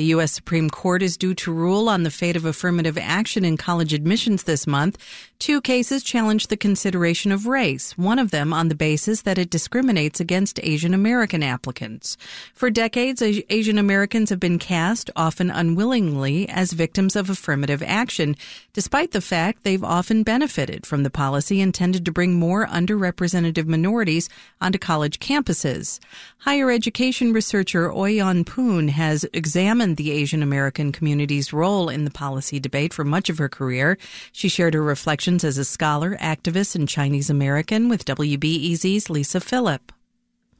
The U.S. Supreme Court is due to rule on the fate of affirmative action in college admissions this month. Two cases challenge the consideration of race, one of them on the basis that it discriminates against Asian American applicants. For decades, Asian Americans have been cast, often unwillingly, as victims of affirmative action, despite the fact they've often benefited from the policy intended to bring more underrepresented minorities onto college campuses. Higher education researcher OiYan Poon has examined the Asian American community's role in the policy debate for much of her career. She shared her reflections as a scholar, activist, and Chinese American with WBEZ's Lisa Phillip.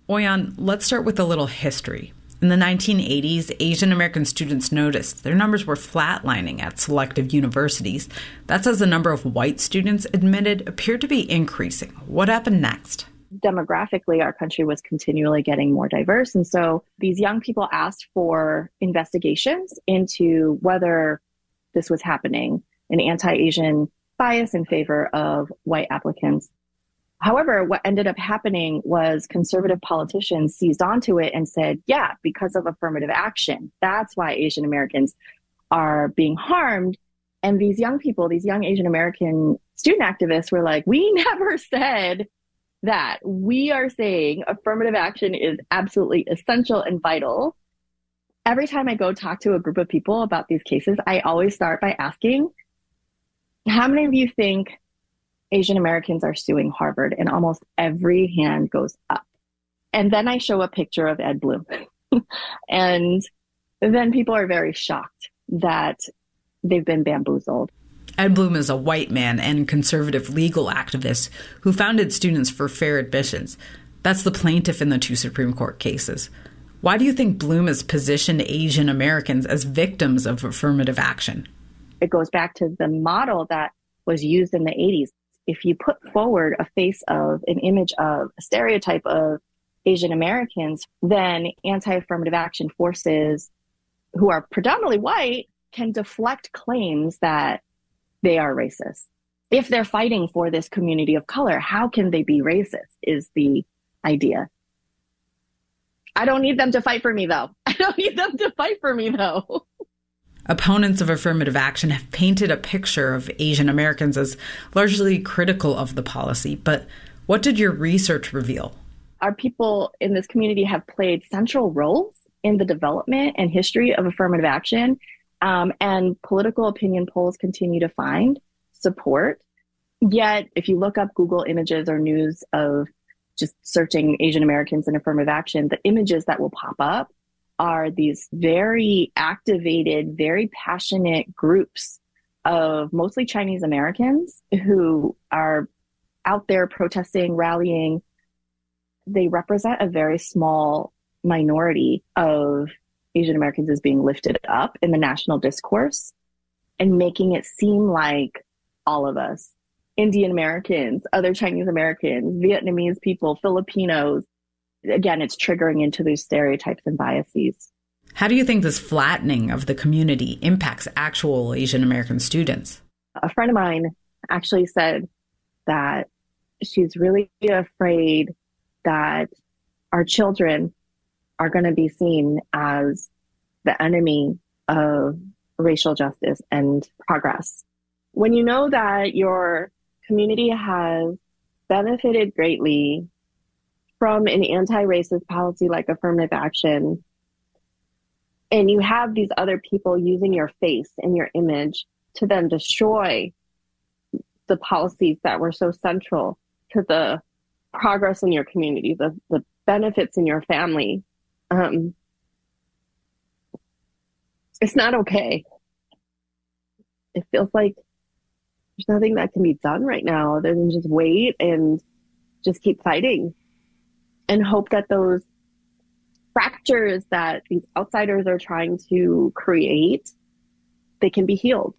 OiYan, let's start with a little history. In the 1980s, Asian American students noticed their numbers were flatlining at selective universities. That's as the number of white students admitted appeared to be increasing. What happened next? Demographically, our country was continually getting more diverse. And so these young people asked for investigations into whether this was happening, an anti Asian bias in favor of white applicants. However, what ended up happening was conservative politicians seized onto it and said, yeah, because of affirmative action, that's why Asian Americans are being harmed. And these young people, these young Asian American student activists were like, we never said that we are saying affirmative action is absolutely essential and vital. Every time I go talk to a group of people about these cases, I always start by asking, how many of you think Asian Americans are suing Harvard? And almost every hand goes up. And then I show a picture of Ed Blum. and then people are very shocked that they've been bamboozled. Ed Blum is a white man and conservative legal activist who founded Students for Fair Admissions. That's the plaintiff in the two Supreme Court cases. Why do you think Blum has positioned Asian Americans as victims of affirmative action? It goes back to the model that was used in the 80s. If you put forward a face of an image of a stereotype of Asian Americans, then anti affirmative action forces who are predominantly white can deflect claims that they are racist. If they're fighting for this community of color, how can they be racist is the idea. I don't need them to fight for me though. I don't need them to fight for me though. Opponents of affirmative action have painted a picture of Asian Americans as largely critical of the policy, but what did your research reveal? Our people in this community have played central roles in the development and history of affirmative action um, and political opinion polls continue to find support. Yet, if you look up Google images or news of just searching Asian Americans and affirmative action, the images that will pop up are these very activated, very passionate groups of mostly Chinese Americans who are out there protesting, rallying. They represent a very small minority of Asian Americans is being lifted up in the national discourse and making it seem like all of us, Indian Americans, other Chinese Americans, Vietnamese people, Filipinos, again, it's triggering into those stereotypes and biases. How do you think this flattening of the community impacts actual Asian American students? A friend of mine actually said that she's really afraid that our children are going to be seen as the enemy of racial justice and progress. When you know that your community has benefited greatly from an anti-racist policy like affirmative action, and you have these other people using your face and your image to then destroy the policies that were so central to the progress in your community, the, the benefits in your family, um, it's not okay. It feels like there's nothing that can be done right now other than just wait and just keep fighting and hope that those fractures that these outsiders are trying to create they can be healed.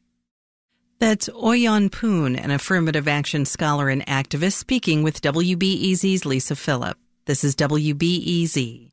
That's OiYan Poon, an affirmative action scholar and activist, speaking with WBEZ's Lisa Phillip. This is WBEZ.